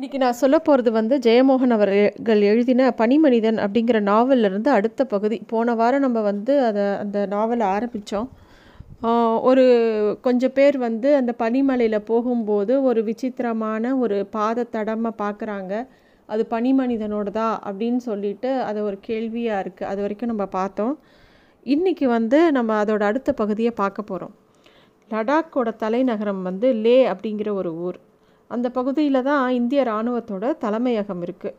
இன்றைக்கி நான் சொல்ல போகிறது வந்து ஜெயமோகன் அவர்கள் எழுதின பனிமனிதன் அப்படிங்கிற நாவல்லிருந்து அடுத்த பகுதி. போன வாரம் நம்ம வந்து அதை அந்த நாவலை ஆரம்பித்தோம் ஒரு கொஞ்சம் பேர் வந்து அந்த பனிமலையில் போகும்போது ஒரு விசித்திரமான ஒரு பாத தடமை பார்க்குறாங்க அது பனிமனிதனோடதா அப்படின்னு சொல்லிட்டு அது ஒரு கேள்வியாக இருக்குது அது வரைக்கும் நம்ம பார்த்தோம். இன்றைக்கி வந்து நம்ம அதோட அடுத்த பகுதியை பார்க்க போகிறோம் லடாக்கோட தலைநகரம் வந்து லே அப்படிங்கிற ஒரு ஊர். அந்த பகுதியில் தான் இந்திய இராணுவத்தோட தலைமையகம் இருக்குது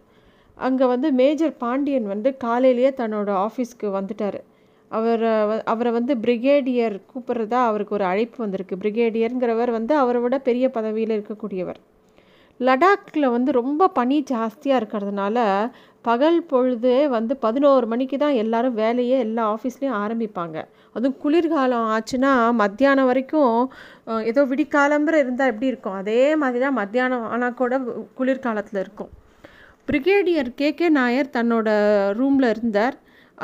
அங்கே வந்து மேஜர் பாண்டியன் வந்து காலையிலேயே தன்னோட ஆஃபீஸ்க்கு வந்துட்டார். அவரை அவரை வந்து பிரிகேடியர் கூப்பிட்றதா அவருக்கு ஒரு அழைப்பு வந்திருக்கு. பிரிகேடியருங்கிறவர் வந்து அவரை விட பெரிய பதவியில் இருக்கக்கூடியவர். லடாக்கில் வந்து ரொம்ப பனி ஜாஸ்தியாக இருக்கிறதுனால பகல் பொழுது வந்து பதினோரு மணிக்கு தான் எல்லோரும் வேலையே எல்லா ஆஃபீஸ்லேயும் ஆரம்பிப்பாங்க. அதுவும் குளிர்காலம் ஆச்சுன்னா மத்தியானம் வரைக்கும் ஏதோ விடிக்காலம்புற இருந்தால் எப்படி இருக்கும்? அதே மாதிரி தான் மத்தியானம் ஆனால் கூட குளிர்காலத்தில் இருக்கும். Brigadier K. கே. நாயர் தன்னோட ரூமில் இருந்தார்.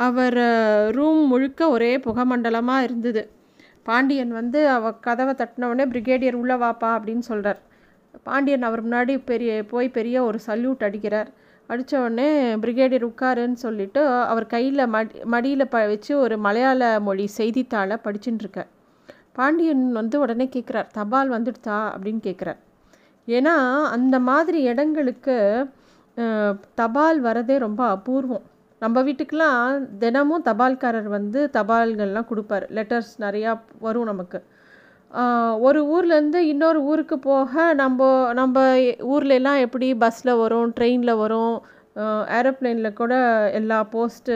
அவர் ரூம் முழுக்க ஒரே புகமண்டலமாக இருந்தது. பாண்டியன் வந்து அவ கதவை தட்டினவுடனே பிரிகேடியர் உள்ளே வாப்பா அப்படின்னு சொல்கிறார் பாண்டியன் அவர் முன்னாடி பெரிய போய் பெரிய ஒரு சல்யூட் அடிக்கிறார். அடித்த உடனே பிரிகேடியர் உட்காருன்னு சொல்லிவிட்டு அவர் கையில் மடி மடியில் ப வச்சு ஒரு மலையாள மொழி செய்தித்தாளை படிச்சுட்டுருக்கார் பாண்டியன் வந்து உடனே கேட்குறார் தபால் வந்துடுதா? அப்படின்னு கேட்குறார் ஏன்னா அந்த மாதிரி இடங்களுக்கு தபால் வரதே ரொம்ப அபூர்வம். நம்ம வீட்டுக்கெலாம் தினமும் தபால்காரர் வந்து தபால்கள்லாம் கொடுப்பார். லெட்டர்ஸ் நிறையா வரும் நமக்கு. ஒரு ஊர்லேருந்து இன்னொரு ஊருக்கு போக நம்ம நம்ம ஊர்லெலாம் எப்படி பஸ்ஸில் வரும் ட்ரெயினில் வரும் ஏரோப்ளேனில் கூட எல்லா போஸ்ட்டு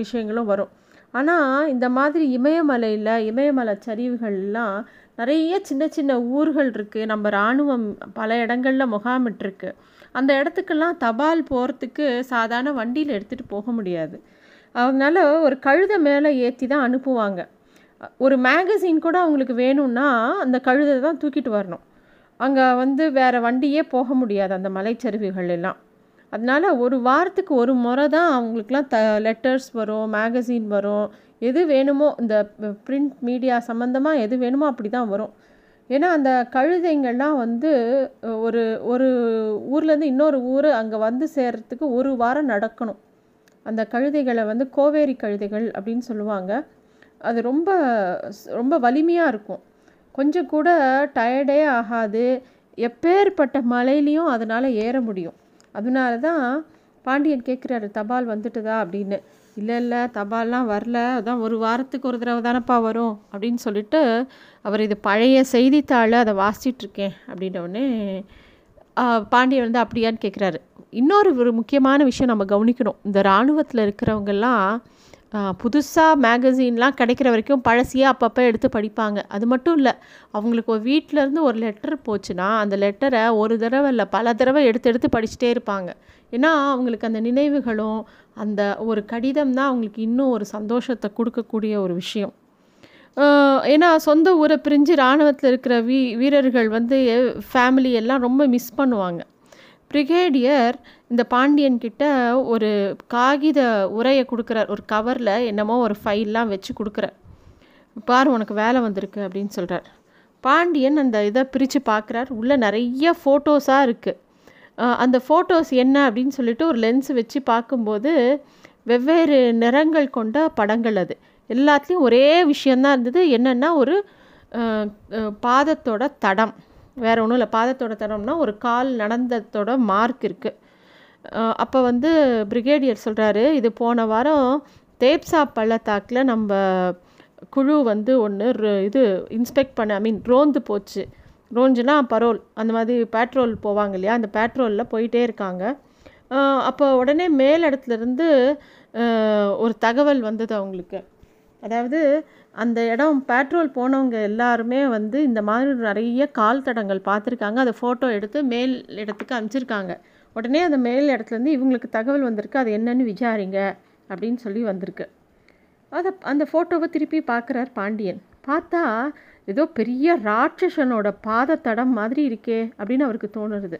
விஷயங்களும் வரும். ஆனால் இந்த மாதிரி இமயமலையில் இமயமலை சரிவுகள்லாம் நிறைய சின்ன சின்ன ஊர்கள் இருக்குது நம்ம இராணுவம் பல இடங்களில் முகாமிட்டுருக்கு அந்த இடத்துக்கெல்லாம் தபால் போகிறதுக்கு சாதாரண வண்டியில் எடுத்துகிட்டு போக முடியாது. அதனால் ஒரு கழுதை மேலே ஏற்றி தான் அனுப்புவாங்க. ஒரு மேகசின் கூட அவங்களுக்கு வேணும்னா அந்த கழுதை தான் தூக்கிட்டு வரணும். அங்கே வந்து வேறு வண்டியே போக முடியாது அந்த மலைச்சரிவுகள் எல்லாம். அதனால் ஒரு வாரத்துக்கு ஒரு முறை தான் அவங்களுக்குலாம் த லெட்டர்ஸ் வரும் மேகசின் வரும். எது வேணுமோ இந்த ப்ரிண்ட் மீடியா சம்மந்தமாக எது வேணுமோ அப்படி தான் வரும். ஏன்னா அந்த கழுதைங்கள்லாம் வந்து ஒரு ஒரு ஊர்லேருந்து இன்னொரு ஊர் அங்கே வந்து சேர்கிறதுக்கு ஒரு வாரம் நடக்கணும். அந்த கழுதைகளை வந்து கோவேரி கழுதைகள் அப்படின்னு சொல்லுவாங்க. அது ரொம்ப ரொம்ப வலிமையாக இருக்கும். கொஞ்சம் கூட டயர்டே ஆகாது. எப்பேற்பட்ட மலையிலையும் அதனால் ஏற முடியும். அதனால தான் பாண்டியன் கேட்குறாரு தபால் வந்துட்டுதா? அப்படின்னு. இல்லை இல்லை தபால்லாம் வரல. அதான் ஒரு வாரத்துக்கு ஒரு தடவை தானப்பா வரும். அப்படின்னு சொல்லிட்டு அவர் இது பழைய செய்தித்தாள் அதை வாசிச்சிட்ருக்கேன் அப்படின்னோடனே பாண்டியன் வந்து அப்படியான்னு கேட்குறாரு. இன்னொரு ஒரு முக்கியமான விஷயம் நம்ம கவனிக்கணும். இந்த இராணுவத்தில் இருக்கிறவங்கெல்லாம் புதுசாக மேகசின்லாம் கிடைக்கிற வரைக்கும் பழசியே அப்பப்போ எடுத்து படிப்பாங்க. அது மட்டும் இல்லை அவங்களுக்கு ஒரு வீட்டிலேருந்து ஒரு லெட்டர் போச்சுன்னா அந்த லெட்டரை ஒரு தடவை இல்லை பல தடவை எடுத்து எடுத்து படிச்சுட்டே இருப்பாங்க. ஏன்னா அவங்களுக்கு அந்த நினைவுகளும் அந்த ஒரு கடிதம் தான் அவங்களுக்கு இன்னும் ஒரு சந்தோஷத்தை கொடுக்கக்கூடிய ஒரு விஷயம். ஏன்னா சொந்த ஊரை பிரிஞ்சு இராணுவத்தில் இருக்கிற வீ வீரர்கள் வந்து ஃபேமிலி எல்லாம் ரொம்ப மிஸ் பண்ணுவாங்க. பிரிகேடியர் இந்த பாண்டியன் கிட்ட ஒரு காகித உரையை கொடுக்குறார். ஒரு கவரில் என்னமோ ஒரு ஃபைல்லாம் வச்சு கொடுக்குறார். பாரு உனக்கு வேலை வந்திருக்கு அப்படின்னு சொல்கிறார் பாண்டியன் அந்த இதை பிரித்து பார்க்குறார். உள்ளே நிறைய ஃபோட்டோஸாக இருக்குது அந்த ஃபோட்டோஸ் என்ன அப்படின்னு சொல்லிட்டு ஒரு லென்ஸ் வச்சு பார்க்கும்போது வெவ்வேறு நிறங்கள் கொண்ட படங்கள் அது. எல்லாத்துலேயும் ஒரே விஷயந்தான் இருந்தது. என்னென்னா ஒரு பாதத்தோட தடம். வேறு ஒன்றும் இல்லை. பாதத்தோட தடம்னா ஒரு கால் நடந்ததோட மார்க் இருக்குது அப்போ வந்து பிரிகேடியர் சொல்கிறாரு இது போன வாரம் தேப்சா பள்ளத்தாக்கில் நம்ம குழு வந்து ஒன்று இது இன்ஸ்பெக்ட் பண்ண ஐ மீன் ரோந்து போச்சு. ரோஞ்சுனா பரோல் அந்த மாதிரி பேட்ரோல் போவாங்க இல்லையா? அந்த பேட்ரோலில் போயிட்டே இருக்காங்க. அப்போ உடனே மேல் இடத்துலேருந்து ஒரு தகவல் வந்தது அவங்களுக்கு. அதாவது அந்த இடம் பேட்ரோல் போனவங்க எல்லாருமே வந்து இந்த மாதிரி நிறைய கால் தடங்கள் பார்த்துருக்காங்க. அதை ஃபோட்டோ எடுத்து மேல் இடத்துக்கு அனுப்பிச்சிருக்காங்க உடனே அந்த மேல் இடத்துலேருந்து இவங்களுக்கு தகவல் வந்திருக்கு அது என்னன்னு விசாரிங்க அப்படின்னு சொல்லி வந்திருக்கு. அதை அந்த ஃபோட்டோவை திருப்பி பார்க்குறார் பாண்டியன். பார்த்தா ஏதோ பெரிய ராட்சசனோட பாதத்தடம் மாதிரி இருக்கே அப்படின்னு அவருக்கு தோணுறது.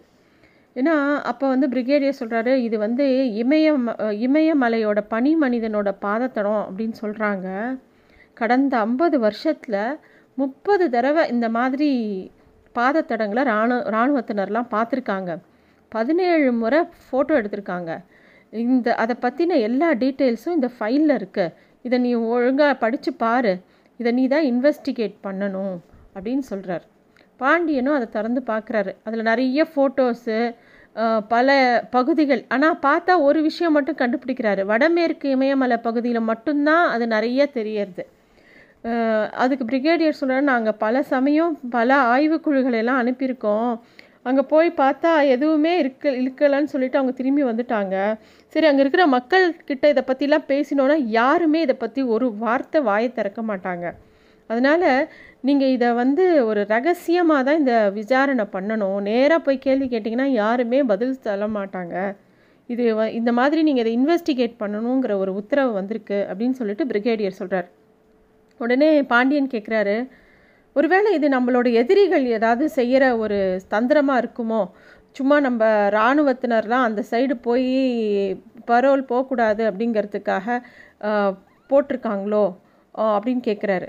ஏன்னா அப்போ வந்து பிரிகேடியர் சொல்கிறாரு இது வந்து இமய இமயமலையோட பனி மனிதனோட பாதத்தடம் அப்படின்னு சொல்கிறாங்க கடந்த ஐம்பது வருஷத்தில் முப்பது தடவை இந்த மாதிரி பாதத்தடங்களை ராணுவ இராணுவத்தினர்லாம் பார்த்துருக்காங்க. பதினேழு முறை ஃபோட்டோ எடுத்திருக்காங்க. இந்த அதை பற்றின எல்லா டீட்டெயில்ஸும் இந்த ஃபைலில் இருக்குது இதை நீ ஒழுங்காக படித்து பாரு. இதை நீ தான் இன்வெஸ்டிகேட் பண்ணணும் அப்படின்னு சொல்கிறார் பாண்டியனும் அதை திறந்து பார்க்குறாரு அதில் நிறைய ஃபோட்டோஸு பல பகுதிகள். ஆனால் பார்த்தா ஒரு விஷயம் மட்டும் கண்டுபிடிக்கிறாரு. வடமேற்கு இமயமலை பகுதியில் மட்டும்தான் அது நிறைய தெரியறது. அதுக்கு பிரிகேடியர் சொல்கிறார் நாங்கள் பல சமயம் பல ஆய்வுக்குழுகளை எல்லாம் அனுப்பியிருக்கோம். அங்கே போய் பார்த்தா எதுவுமே இருக்க இருக்கலைன்னு சொல்லிட்டு அவங்க திரும்பி வந்துட்டாங்க. சரி அங்கே இருக்கிற மக்கள் கிட்ட இதை பற்றிலாம் பேசினோன்னா யாருமே இதை பற்றி ஒரு வார்த்தை வாயை திறக்க மாட்டாங்க. அதனால் நீங்கள் இதை வந்து ஒரு ரகசியமாக தான் இந்த விசாரணை பண்ணணும். நேராக போய் கேள்வி கேட்டிங்கன்னா யாருமே பதில் சொல்ல மாட்டாங்க. இது வ இந்த மாதிரி நீங்கள் இதை இன்வெஸ்டிகேட் பண்ணணுங்கிற ஒரு உத்தரவு வந்திருக்கு அப்படின்னு சொல்லிட்டு பிரிகேடியர் சொல்கிறார் உடனே பாண்டியன் கேட்குறாரு ஒருவேளை இது நம்மளோட எதிரிகள் ஏதாவது செய்கிற ஒரு தந்திரமாக இருக்குமோ? சும்மா நம்ம இராணுவத்தினர்லாம் அந்த சைடு போய் பரோல் போகக்கூடாது அப்படிங்கிறதுக்காக போட்டிருக்காங்களோ? அப்படின்னு கேட்குறாரு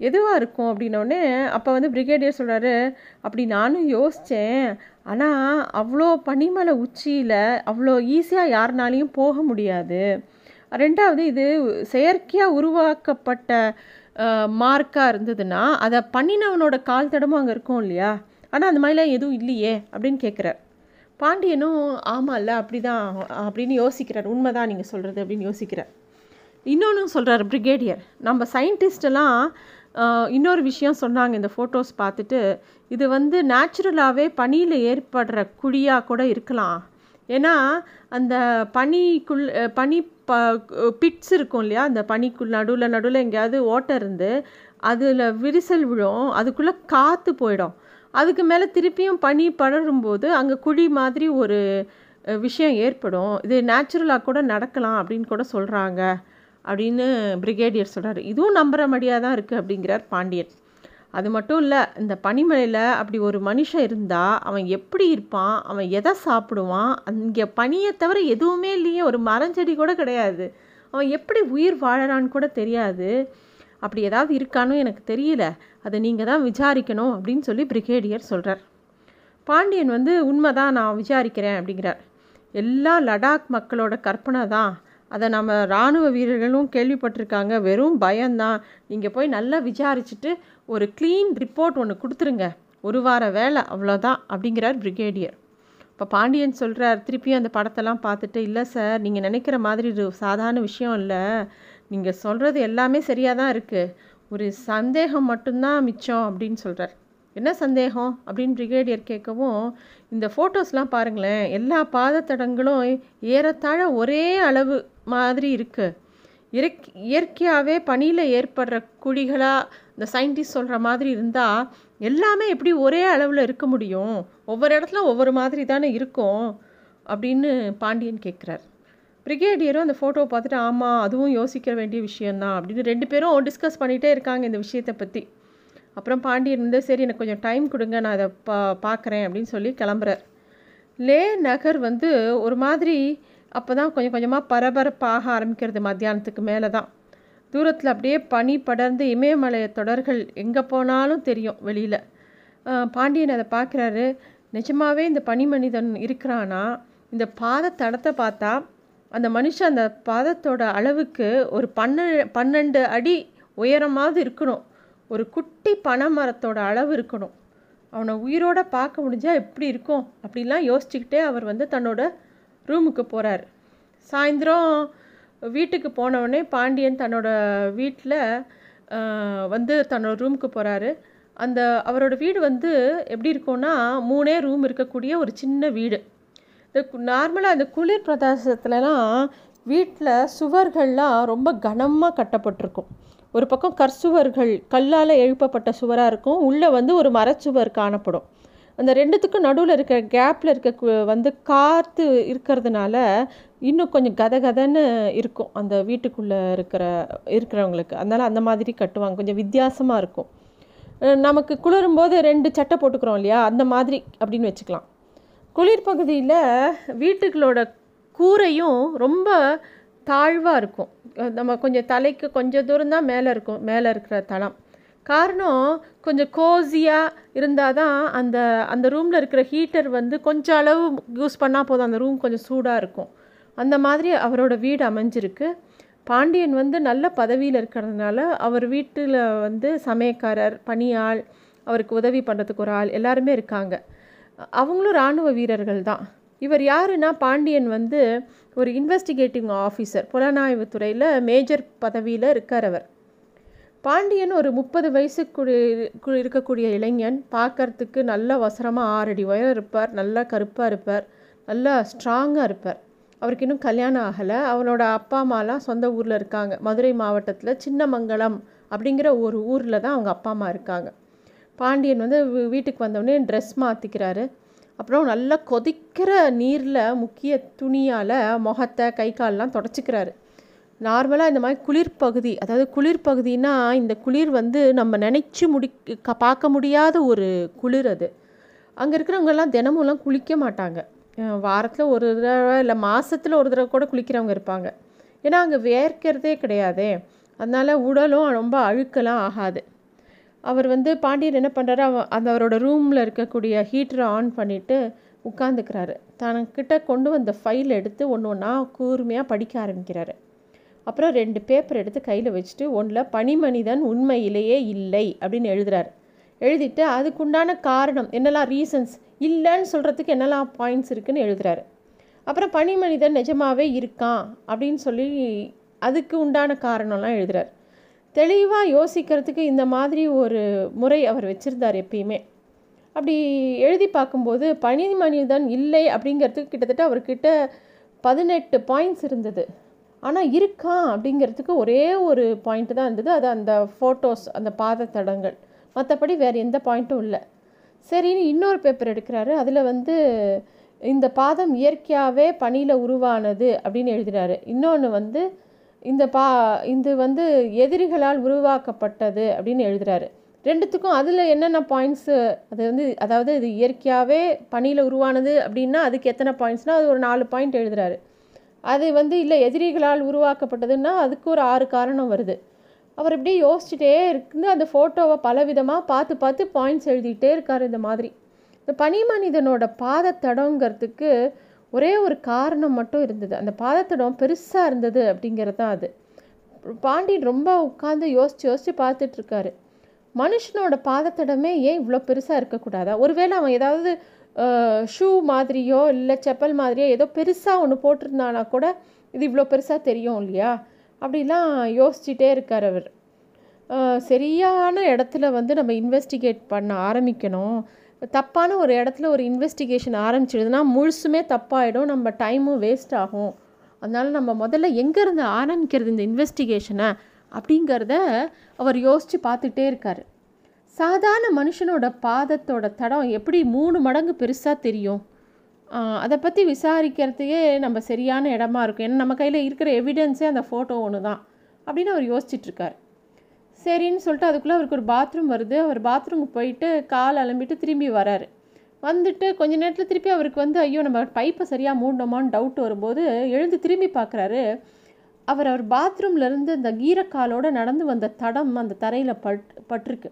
எதுவாக இருக்கும் அப்படின்னோடனே அப்போ வந்து பிரிகேடியர் சொல்கிறாரு அப்படி நானும் யோசித்தேன் ஆனால் அவ்வளோ பனிமலை உச்சியில் அவ்வளோ ஈஸியாக யாருனாலையும் போக முடியாது. ரெண்டாவது இது செயற்கையாக உருவாக்கப்பட்ட மார்க்காக இருந்ததுன்னா அதை பண்ணினவனோட கால் தடமும் அங்கே இருக்கும் இல்லையா? ஆனால் அந்த மாதிரிலாம் எதுவும் இல்லையே அப்படின்னு கேட்குறார் பாண்டியனும் ஆமாம்ல அப்படி தான் அப்படின்னு யோசிக்கிறார். உண்மைதான் நீங்கள் சொல்கிறது அப்படின்னு யோசிக்கிறார். இன்னொன்று சொல்கிறார் பிரிகேடியர் நம்ம சயின்டிஸ்டெல்லாம் இன்னொரு விஷயம் சொன்னாங்க இந்த ஃபோட்டோஸ் பார்த்துட்டு. இது வந்து நேச்சுரலாகவே பனியில் ஏற்படுற குழியாக கூட இருக்கலாம். ஏன்னா அந்த பனிக்குள் பனி ப பிட்ஸ் இருக்கும் இல்லையா? அந்த பனிக்குள் நடுவில் நடுவில் எங்கேயாவது ஓட்டை இருந்து அதில் விரிசல் விழும் அதுக்குள்ளே காற்று போயிடும். அதுக்கு மேலே திருப்பியும் பனி படரும்போது அங்கே குழி மாதிரி ஒரு விஷயம் ஏற்படும். இது நேச்சுரலாக கூட நடக்கலாம் அப்படின்னு கூட சொல்கிறாங்க அப்படின்னு பிரிகேடியர் சொல்கிறார் இதுவும் நம்புற மடியாக தான் இருக்குது அப்படிங்கிறார் பாண்டியன். அது மட்டும் இல்லை இந்த பனிமலையில் அப்படி ஒரு மனுஷன் இருந்தால் அவன் எப்படி இருப்பான் அவன் எதை சாப்பிடுவான் அங்கே பனியை தவிர எதுவுமே இல்லையே ஒரு மரஞ்செடி கூட கிடையாது. அவன் எப்படி உயிர் வாழறான்னு கூட தெரியாது. அப்படி ஏதாவது இருக்கான்னு எனக்கு தெரியல. அதை நீங்கள் தான் விசாரிக்கணும் அப்படின்னு சொல்லி பிரிகேடியர் சொல்கிறார் பாண்டியன் வந்து உண்மை தான் நான் விசாரிக்கிறேன் அப்படிங்கிறார். எல்லா லடாக் மக்களோட கற்பனை தான். அதை நம்ம இராணுவ வீரர்களும் கேள்விப்பட்டிருக்காங்க. வெறும் பயம்தான். நீங்கள் போய் நல்லா விசாரிச்சுட்டு ஒரு க்ளீன் ரிப்போர்ட் ஒன்று கொடுத்துருங்க. ஒரு வார வேலை அவ்வளோதான் அப்படிங்கிறார் பிரிகேடியர் இப்போ பாண்டியன் சொல்கிறார் திருப்பியும் அந்த படத்தெல்லாம் பார்த்துட்டு இல்லை சார் நீங்கள் நினைக்கிற மாதிரி ஒரு சாதாரண விஷயம் இல்லை. நீங்கள் சொல்கிறது எல்லாமே சரியாக தான் இருக்குது ஒரு சந்தேகம் மட்டும்தான் மிச்சம் அப்படின்னு சொல்கிறார் என்ன சந்தேகம்? அப்படின்னு பிரிகேடியர் கேட்கவும் இந்த ஃபோட்டோஸ்லாம் பாருங்களேன் எல்லா பாதத்தடங்களும் ஏறத்தாழ ஒரே அளவு மாதிரி இருக்குது இயற்கை இயற்கையாகவே பனியில் ஏற்படுற குழிகளாக இந்த சயின்டிஸ்ட் சொல்கிற மாதிரி இருந்தால் எல்லாமே எப்படி ஒரே அளவில் இருக்க முடியும்? ஒவ்வொரு இடத்துல ஒவ்வொரு மாதிரி தானே இருக்கும் அப்படின்னு பாண்டியன் கேட்குறார் பிரிகேடியரும் அந்த ஃபோட்டோவை பார்த்துட்டு ஆமாம் அதுவும் யோசிக்க வேண்டிய விஷயந்தான் அப்படின்னு ரெண்டு பேரும் டிஸ்கஸ் பண்ணிகிட்டே இருக்காங்க இந்த விஷயத்தை பற்றி அப்புறம் பாண்டியன் வந்து சரி எனக்கு கொஞ்சம் டைம் கொடுங்க நான் அதை பா பார்க்குறேன் அப்படின்னு சொல்லி கிளம்புறார். லே நகர் வந்து ஒரு மாதிரி அப்போ தான் கொஞ்சம் கொஞ்சமாக பரபரப்பாக ஆரம்பிக்கிறது மத்தியானத்துக்கு மேலே தான் தூரத்தில் அப்படியே பனி படர்ந்து இமயமலைய தொடர்கள் எங்கே போனாலும் தெரியும் வெளியில். பாண்டியன் அதை பார்க்குறாரு நிஜமாகவே இந்த பனி மனிதன் இருக்கிறானா? இந்த பாத தடத்தை பார்த்தா அந்த மனுஷன் அந்த பாதத்தோட அளவுக்கு ஒரு பன்ன பன்னெண்டு அடி உயரமாவது இருக்கணும். ஒரு குட்டி பனைமரத்தோட அளவு இருக்கணும். அவனை உயிரோட பார்க்க முடிஞ்சால் எப்படி இருக்கும்? அப்படிலாம் யோசிச்சுக்கிட்டே அவர் வந்து தன்னோட ரூமுக்கு போகிறார் சாயந்தரம் வீட்டுக்கு போனவுடனே பாண்டியன் தன்னோட வீட்டில் வந்து தன்னோட ரூமுக்கு போகிறாரு அந்த அவரோட வீடு வந்து எப்படி இருக்கும்னா மூணே ரூம் இருக்கக்கூடிய ஒரு சின்ன வீடு. இந்த நார்மலாக இந்த குளிர் பிரதேசத்துலலாம் வீட்டில் சுவர்கள்லாம் ரொம்ப கனமாக கட்டப்பட்டிருக்கும். ஒரு பக்கம் கற்சுவர்கள் கல்லால் எழுப்பப்பட்ட சுவராக இருக்கும். உள்ளே வந்து ஒரு மரச்சுவர் காணப்படும். அந்த ரெண்டுத்துக்கும் நடுவில் இருக்க கேப்பில் இருக்க வந்து காற்று இருக்கிறதுனால இன்னும் கொஞ்சம் கத கதன்னு இருக்கும் அந்த வீட்டுக்குள்ளே இருக்கிற இருக்கிறவங்களுக்கு. அதனால் அந்த மாதிரி கட்டுவாங்க. கொஞ்சம் வித்தியாசமாக இருக்கும். நமக்கு குளிரும்போது ரெண்டு சட்டை போட்டுக்கிறோம் இல்லையா? அந்த மாதிரி அப்படின்னு வச்சுக்கலாம். குளிர் பகுதியில் வீட்டுகளோட கூரையும் ரொம்ப தாழ்வாக இருக்கும். நம்ம கொஞ்சம் தலைக்கு கொஞ்சம் தூரம் தான் மேலே இருக்கும் மேலே இருக்கிற தளம். காரணம் கொஞ்சம் கோஸியாக இருந்தால் தான் அந்த அந்த ரூமில் இருக்கிற ஹீட்டர் வந்து கொஞ்சம் அளவு யூஸ் பண்ணால் போதும். அந்த ரூம் கொஞ்சம் சூடாக இருக்கும். அந்த மாதிரி அவரோட வீடு அமைஞ்சிருக்கு. பாண்டியன் வந்து நல்ல பதவியில் இருக்கிறதுனால அவர் வீட்டில் வந்து சமயக்காரர் பணியாள் அவருக்கு உதவி பண்ணுறதுக்கு ஒரு ஆள் எல்லாருமே இருக்காங்க. அவங்களும் இராணுவ வீரர்கள் தான். இவர் யாருன்னா பாண்டியன் வந்து ஒரு இன்வெஸ்டிகேட்டிங் ஆஃபீஸர் புலனாய்வு துறையில் மேஜர் பதவியில் இருக்கார் அவர். பாண்டியன் ஒரு முப்பது வயசுக்கு இருக்கக்கூடிய இளைஞன். பார்க்கறதுக்கு நல்ல வசரமாக ஆறடி உயரம் இருப்பார். நல்லா கருப்பாக இருப்பார். நல்லா ஸ்ட்ராங்காக இருப்பார். அவருக்கு இன்னும் கல்யாணம் ஆகலை. அவனோட அப்பா அம்மாலாம் சொந்த ஊரில் இருக்காங்க. மதுரை மாவட்டத்தில் சின்னமங்கலம் அப்படிங்கிற ஒரு ஊரில் தான் அவங்க அப்பா அம்மா இருக்காங்க. பாண்டியன் வந்து வீட்டுக்கு வந்தோடனே ட்ரெஸ் மாற்றிக்கிறாரு அப்புறம் நல்லா கொதிக்கிற நீரில் முக்கிய துணியால் முகத்தை கை கால்லாம் தொடச்சிக்கிறாரு. நார்மலாக இந்த மாதிரி குளிர் பகுதி அதாவது குளிர் பகுதினா இந்த குளிர் வந்து நம்ம நினச்சி முடி பார்க்க முடியாத ஒரு குளிர் அது. அங்கே இருக்கிறவங்கெல்லாம் தினமும்லாம் குளிக்க மாட்டாங்க. வாரத்தில் ஒரு தடவை இல்லை மாதத்தில் ஒரு தடவை கூட குளிக்கிறவங்க இருப்பாங்க. ஏன்னா அங்கே வேர்க்கிறதே கிடையாதே. அதனால் உடலும் ரொம்ப அழுக்கெல்லாம் ஆகாது. அவர் வந்து பாண்டியன் என்ன பண்ணுறாரு அவ அந்த அவரோட ரூமில் இருக்கக்கூடிய ஹீட்டரை ஆன் பண்ணிவிட்டு உட்காந்துக்கிறாரு தனக்கிட்ட கொண்டு வந்த ஃபைல் எடுத்து ஒன்று ஒன்றா கூர்மையாக படிக்க ஆரம்பிக்கிறாரு. அப்புறம் ரெண்டு பேப்பர் எடுத்து கையில் வச்சுட்டு ஒன்றில் பனிமனிதன் உண்மையிலேயே இல்லை அப்படின்னு எழுதுறாரு. எழுதிட்டு அதுக்குண்டான காரணம் என்னெல்லாம் ரீசன்ஸ் இல்லைன்னு சொல்கிறதுக்கு என்னெல்லாம் பாயிண்ட்ஸ் இருக்குதுன்னு எழுதுறாரு. அப்புறம் பனிமனிதன் நிஜமாகவே இருக்கான் அப்படின்னு சொல்லி அதுக்கு உண்டான காரணம்லாம் எழுதுறாரு. தெளிவாக யோசிக்கிறதுக்கு இந்த மாதிரி ஒரு முறை அவர் வச்சுருந்தார் எப்பயுமே. அப்படி எழுதி பார்க்கும்போது பனி மனிதன் இல்லை அப்படிங்கிறதுக்கு கிட்டத்தட்ட அவர்கிட்ட பதினெட்டு பாயிண்ட்ஸ் இருந்தது. ஆனால் இருக்கான் அப்படிங்கிறதுக்கு ஒரே ஒரு பாயிண்ட் தான் இருந்தது. அது அந்த ஃபோட்டோஸ் அந்த பாத தடங்கள் மற்றபடி வேறு எந்த பாயிண்ட்டும் இல்லை. சரின்னு இன்னொரு பேப்பர் எடுக்கிறாரு. அதில் வந்து இந்த பாதம் இயற்கையாகவே பனியில் உருவானது அப்படின்னு எழுதுகிறாரு இன்னொன்று வந்து இந்த பா இது வந்து எதிரிகளால் உருவாக்கப்பட்டது அப்படின்னு எழுதுகிறாரு ரெண்டுத்துக்கும் அதில் என்னென்ன பாயிண்ட்ஸு அது வந்து அதாவது இது இயற்கையாகவே பனியில் உருவானது அப்படின்னா அதுக்கு எத்தனை பாயிண்ட்ஸ்னால் அது ஒரு நாலு பாயிண்ட் எழுதுகிறாரு அது வந்து இல்லை எதிரிகளால் உருவாக்கப்பட்டதுன்னா அதுக்கு ஒரு ஆறு காரணம் வருது. அவர் இப்படியே யோசிச்சுட்டே இருந்து அந்த ஃபோட்டோவை பலவிதமாக பார்த்து பார்த்து பாயிண்ட்ஸ் எழுதிட்டே இருக்கார் இந்த மாதிரி. இந்த பனிமனிதனோட பாதத்தடங்கிறதுக்கு ஒரே ஒரு காரணம் மட்டும் இருந்தது. அந்த பாதத்தடம் பெருசாக இருந்தது அப்படிங்கிறது தான் அது. பாண்டியன் ரொம்ப உட்காந்து யோசித்து யோசித்து பார்த்துட்ருக்காரு மனுஷனோட பாதத்தடமே ஏன் இவ்வளோ பெருசாக இருக்கக்கூடாதா? ஒருவேளை அவன் ஏதாவது ஷூ மாதிரியோ இல்லை செப்பல் மாதிரியோ ஏதோ பெருசாக ஒன்று போட்டிருந்தானா கூட இது இவ்வளோ பெருசாக தெரியும் இல்லையா? அப்படிலாம் யோசிச்சுட்டே இருக்கார் அவர். சரியான இடத்துல வந்து நம்ம இன்வெஸ்டிகேட் பண்ண ஆரம்பிக்கணும். தப்பான ஒரு இடத்துல ஒரு இன்வெஸ்டிகேஷன் ஆரம்பிச்சிடுதுன்னா முழுசுமே தப்பாயிடும். நம்ம டைமும் வேஸ்ட் ஆகும். அதனால் நம்ம முதல்ல எங்கேருந்து ஆரம்பிக்கிறது இந்த இன்வெஸ்டிகேஷனை அப்படிங்கிறத அவர் யோசித்து பார்த்துட்டே இருக்கார். சாதாரண மனுஷனோட பாதத்தோட தடம் எப்படி மூணு மடங்கு பெருசாக தெரியும்? அதை பற்றி விசாரிக்கிறதுக்கே நம்ம சரியான இடமா இருக்கும். ஏன்னா நம்ம கையில் இருக்கிற எவிடென்ஸே அந்த ஃபோட்டோ ஒன்று தான் அப்படின்னு அவர் யோசிச்சுட்ருக்கார். சரின்னு சொல்லிட்டு அதுக்குள்ளே அவருக்கு ஒரு பாத்ரூம் வருது. அவர் பாத்ரூமுக்கு போயிட்டு கால் அலம்பிட்டு திரும்பி வராரு. வந்துட்டு கொஞ்ச நேரத்தில் திருப்பி அவருக்கு வந்து ஐயோ நம்ம பைப்பை சரியாக மூடணுமான்னு டவுட் வரும்போது எழுந்து திரும்பி பார்க்குறாரு அவர் அவர் பாத்ரூம்லேருந்து இந்த கீரக்காலோடு நடந்து வந்த தடம் அந்த தரையில் பட் பட்டிருக்கு.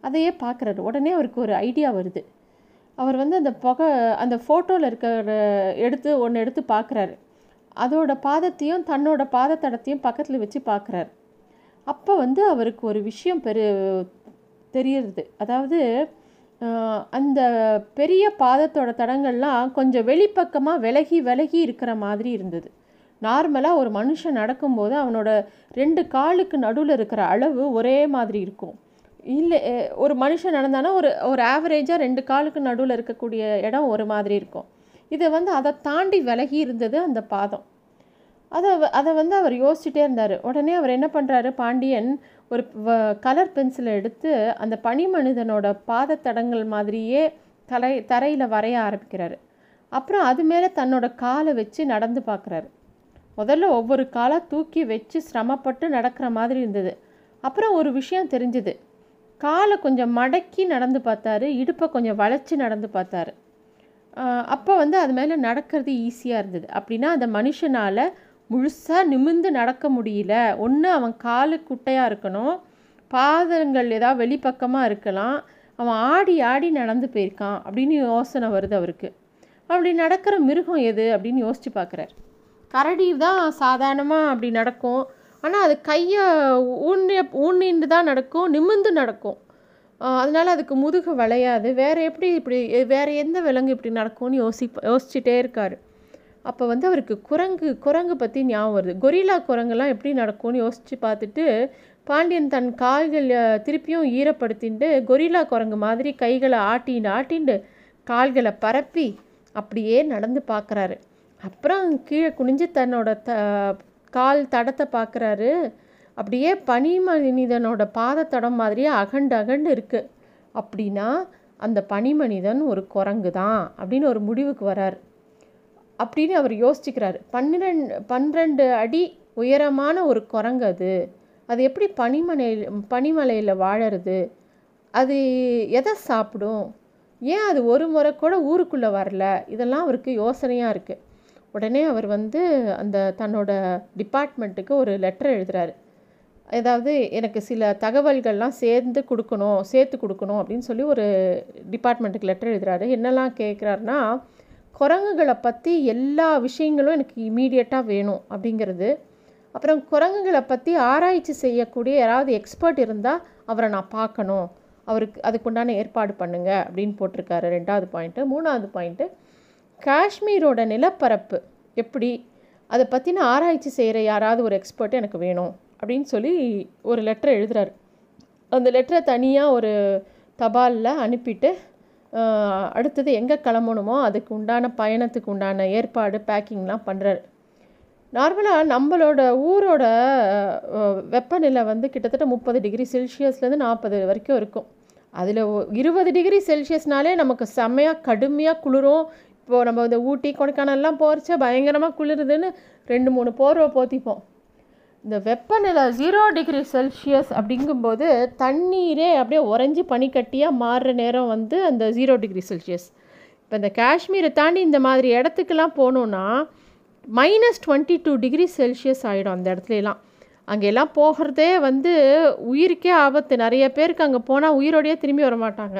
அதையே பார்க்குறாரு. உடனே அவருக்கு ஒரு ஐடியா வருது. அவர் வந்து அந்த புகை அந்த ஃபோட்டோவில் இருக்கிற எடுத்து ஒன்று எடுத்து பார்க்குறாரு. அதோட பாதத்தையும் தன்னோட பாதத்தடத்தையும் பக்கத்தில் வச்சு பார்க்குறாரு. அப்போ வந்து அவருக்கு ஒரு விஷயம் பெரு தெரியறது. அதாவது அந்த பெரிய பாதத்தோட தடங்கள்லாம் கொஞ்சம் வெளிப்பக்கமாக விலகி விலகி இருக்கிற மாதிரி இருந்தது. நார்மலாக ஒரு மனுஷன் நடக்கும்போது அவனோட ரெண்டு காலுக்கு நடுவில் இருக்கிற அளவு ஒரே மாதிரி இருக்கும். இல்லை ஒரு மனுஷன் நடந்தானா ஒரு ஒரு ஆவரேஜாக ரெண்டு காலுக்கு நடுவில் இருக்கக்கூடிய இடம் ஒரு மாதிரி இருக்கும். இதை வந்து அதை தாண்டி விலகி இருந்தது அந்த பாதம். அதை அதை வந்து அவர் யோசிச்சுட்டே இருந்தார். உடனே அவர் என்ன பண்ணுறாரு பாண்டியன் ஒரு கலர் பென்சிலை எடுத்து அந்த பனி மனிதனோட பாதத்தடங்கள் மாதிரியே தலை தரையில் வரைய ஆரம்பிக்கிறாரு. அப்புறம் அது மேலே தன்னோட காலை வச்சு நடந்து பார்க்குறாரு முதல்ல ஒவ்வொரு காலாக தூக்கி வச்சு சிரமப்பட்டு நடக்கிற மாதிரி இருந்தது. அப்புறம் ஒரு விஷயம் தெரிஞ்சுது. காலை கொஞ்சம் மடக்கி நடந்து பார்த்தாரு இடுப்பை கொஞ்சம் வளைச்சி நடந்து பார்த்தாரு. அப்போ வந்து அது மேலே நடக்கிறது ஈஸியாக இருந்தது. அப்படின்னா அந்த மனுஷனால் முழுசாக நிமிந்து நடக்க முடியல. ஒன்று அவன் காலு குட்டையாக இருக்கணும். பாதங்கள் ஏதாவது வெளிப்பக்கமாக இருக்கலாம். அவன் ஆடி ஆடி நடந்து போயிருக்கான் அப்படின்னு யோசனை வருது அவருக்கு. அப்படி நடக்கிற மிருகம் எது அப்படின்னு யோசித்து பார்க்குறாரு. கரடி தான் சாதாரணமாக அப்படி நடக்கும். ஆனால் அது கையை ஊன்றிய ஊன்னின்று தான் நடக்கும் நிமிர்ந்து நடக்கும். அதனால் அதுக்கு முதுகு வளையாது. வேறு எப்படி இப்படி வேறு எந்த விலங்கு இப்படி நடக்கும்னு யோசி யோசிச்சுட்டே இருக்கார். அப்போ வந்து அவருக்கு குரங்கு குரங்கு பற்றி ஞாபகம் வருது. கொரிலா குரங்குலாம் எப்படி நடக்கும்னு யோசித்து பார்த்துட்டு பாண்டியன் தன் கால்கள் திருப்பியும் ஈரப்படுத்திட்டு கொரிலா குரங்கு மாதிரி கைகளை ஆட்டிண்டு ஆட்டிண்டு கால்களை பரப்பி அப்படியே நடந்து பார்க்குறாரு. அப்புறம் கீழே குனிஞ்சு தன்னோட த கால் தடத்தை பார்க்குறாரு. அப்படியே பனி மனிதனோட பாதத்தடம் மாதிரியே அகண்டு அகண்டு இருக்குது அப்படின்னா அந்த பனி மனிதன் ஒரு குரங்கு தான் அப்படின்னு ஒரு முடிவுக்கு வரார். அப்படின்னு அவர் யோசிச்சுக்கிறார். பன்னிரெண்டு பன்னிரெண்டு அடி உயரமான ஒரு குரங்கு அது. அது எப்படி பனிமலையில் பனிமலையில் வாழறது? அது எதை சாப்பிடும்? ஏன் அது ஒரு முறை கூட ஊருக்குள்ளே வரல? இதெல்லாம் அவருக்கு யோசனையாக இருக்குது உடனே அவர் வந்து அந்த தன்னோட டிபார்ட்மெண்ட்டுக்கு ஒரு லெட்டர் எழுதுகிறாரு ஏதாவது எனக்கு சில தகவல்கள்லாம் சேர்ந்து கொடுக்கணும் சேர்த்து கொடுக்கணும் அப்படின்னு சொல்லி ஒரு டிபார்ட்மெண்ட்டுக்கு லெட்டர் எழுதுகிறாரு என்னெல்லாம் கேட்குறாருன்னா குரங்குகளை பற்றி எல்லா விஷயங்களும் எனக்கு இமீடியட்டாக வேணும் அப்படிங்கிறது. அப்புறம் குரங்குகளை பற்றி ஆராய்ச்சி செய்யக்கூடிய யாராவது எக்ஸ்பர்ட் இருந்தால் அவரை நான் பார்க்கணும். அவருக்கு அதுக்குண்டான ஏற்பாடு பண்ணுங்கள் அப்படின்னு போட்டிருக்காரு. ரெண்டாவது பாயிண்ட்டு மூணாவது பாயிண்ட்டு காஷ்மீரோட நிலப்பரப்பு எப்படி? அதை பற்றின ஆராய்ச்சி செய்கிற யாராவது ஒரு எக்ஸ்பர்ட் எனக்கு வேணும் அப்படின்னு சொல்லி ஒரு லெட்டர் எழுதுறாரு. அந்த லெட்டரை தனியாக ஒரு தபாலில் அனுப்பிட்டு அடுத்தது எங்கே கிளம்பணுமோ அதுக்கு உண்டான பயணத்துக்கு உண்டான ஏற்பாடு பேக்கிங்லாம் பண்ணுறாரு நார்மலாக நம்மளோட ஊரோட வெப்பநிலை வந்து கிட்டத்தட்ட முப்பது டிகிரி செல்சியஸ்லேருந்து நாற்பது வரைக்கும் இருக்கும். அதில் இருபது டிகிரி செல்சியஸ்னாலே நமக்கு செம்மையாக கடுமையாக குளிரும் இப்போது நம்ம இந்த ஊட்டி கொடைக்கானல்லாம் போகிறச்ச பயங்கரமாக குளிருதுன்னு ரெண்டு மூணு போர்வை போத்திப்போம். இந்த வெப்பநிலை ஜீரோ டிகிரி செல்சியஸ் அப்படிங்கும்போது தண்ணீரே அப்படியே உறைஞ்சி பனிக்கட்டியாக மாறுற நேரம் வந்து அந்த ஜீரோ டிகிரி செல்சியஸ் இப்போ இந்த காஷ்மீரை தாண்டி இந்த மாதிரி இடத்துக்கெல்லாம் போகணுன்னா minus twenty two degree Celsius ஆகிடும் அந்த இடத்துலலாம் அங்கெல்லாம் போகிறதே வந்து உயிருக்கே ஆபத்து. நிறைய பேருக்கு அங்கே போனால் உயிரோடையே திரும்பி வர மாட்டாங்க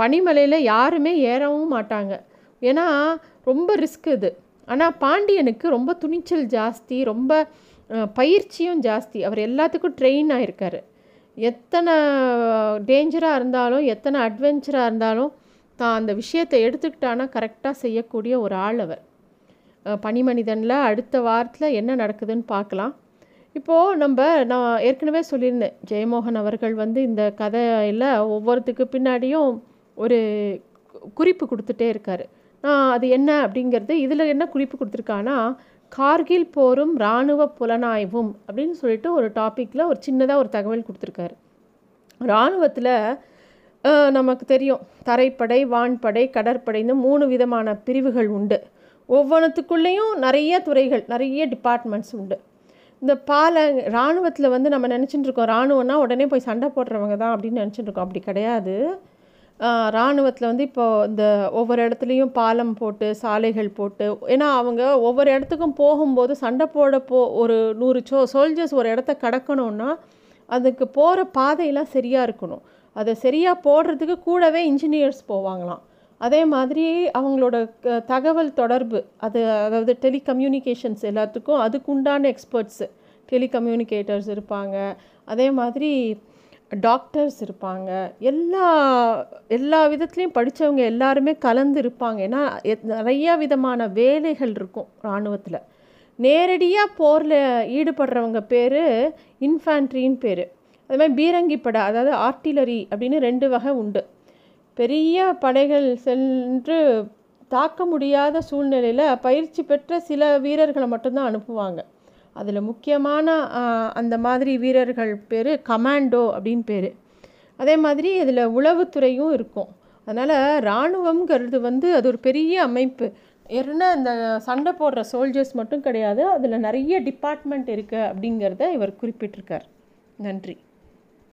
பனிமலையில் யாருமே ஏறவும் மாட்டாங்க. ஏன்னா ரொம்ப ரிஸ்க் இது. ஆனால் பாண்டியனுக்கு ரொம்ப துணிச்சல் ஜாஸ்தி ரொம்ப பயிற்சியும் ஜாஸ்தி. அவர் எல்லாத்துக்கும் ட்ரெயின் ஆகிருக்காரு எத்தனை டேஞ்சராக இருந்தாலும் எத்தனை அட்வென்ச்சராக இருந்தாலும் தான் அந்த விஷயத்தை எடுத்துக்கிட்டானா கரெக்டாக செய்யக்கூடிய ஒரு ஆள் அவர். பனிமனிதனில் அடுத்த வாரத்தில் என்ன நடக்குதுன்னு பார்க்கலாம். இப்போது நம்ம நான் ஏற்கனவே சொல்லியிருந்தேன் ஜெயமோகன் அவர்கள் வந்து இந்த கதையில் ஒவ்வொருத்துக்கு பின்னாடியும் ஒரு குறிப்பு கொடுத்துட்டே இருக்கார். நான் அது என்ன அப்படிங்கிறது இதில் என்ன குறிப்பு கொடுத்துருக்கான்னா கார்கில் போரும் இராணுவ புலனாய்வும் அப்படின்னு சொல்லிட்டு ஒரு டாப்பிக்கில் ஒரு சின்னதாக ஒரு தகவல் கொடுத்துருக்காரு. இராணுவத்தில் நமக்கு தெரியும் தரைப்படை வான்படை கடற்படைன்னு மூணு விதமான பிரிவுகள் உண்டு. ஒவ்வொன்றுத்துக்குள்ளேயும் நிறைய துறைகள் நிறைய டிபார்ட்மெண்ட்ஸ் உண்டு. இந்த பாலை இராணுவத்தில் வந்து நம்ம நினச்சிட்டு இருக்கோம். இராணுவம்னா உடனே போய் சண்டை போடுறவங்க தான் அப்படின்னு நினச்சிட்டு இருக்கோம். அப்படி கிடையாது. இராணுவத்தில் வந்து இப்போது இந்த ஒவ்வொரு இடத்துலையும் பாலம் போட்டு சாலைகள் போட்டு ஏன்னா அவங்க ஒவ்வொரு இடத்துக்கும் போகும்போது சண்டை போட போ ஒரு நூறு சோ சோல்ஜர்ஸ் ஒரு இடத்த கடக்கணும்னா அதுக்கு போகிற பாதையெல்லாம் சரியாக இருக்கணும். அதை சரியாக போடுறதுக்கு கூடவே இன்ஜினியர்ஸ் போவாங்களாம். அதே மாதிரி அவங்களோட தகவல் தொடர்பு அது அதாவது டெலிகம்யூனிகேஷன்ஸ் எல்லாத்துக்கும் அதுக்குண்டான எக்ஸ்பர்ட்ஸு டெலிகம்யூனிகேட்டர்ஸ் இருப்பாங்க. அதே மாதிரி டாக்டர்ஸ் இருப்பாங்க. எல்லா எல்லா விதத்துலேயும் படித்தவங்க எல்லாருமே கலந்து இருப்பாங்க. ஏன்னா நிறையா விதமான வேலைகள் இருக்கும் இராணுவத்தில். நேரடியாக போரில் ஈடுபடுறவங்க பேர் இன்ஃபேண்ட்ரின்னு பேர். அது மாதிரி பீரங்கிப்படை அதாவது ஆர்டிலரி அப்படின்னு ரெண்டு வகை உண்டு. பெரிய படைகள் சென்று தாக்க முடியாத சூழ்நிலையில் பயிற்சி பெற்ற சில வீரர்களை மட்டும்தான் அனுப்புவாங்க. அதில் முக்கியமான அந்த மாதிரி வீரர்கள் பேர் கமாண்டோ அப்படின்னு பேர். அதே மாதிரி இதில் உளவுத்துறையும் இருக்கும். அதனால் இராணுவங்கிறது வந்து அது ஒரு பெரிய அமைப்பு. என்ன இந்த சண்டை போடுற சோல்ஜர்ஸ் மட்டும் கிடையாது. அதில் நிறைய டிபார்ட்மெண்ட் இருக்குது அப்படிங்கிறத இவர் குறிப்பிட்டிருக்கார். நன்றி.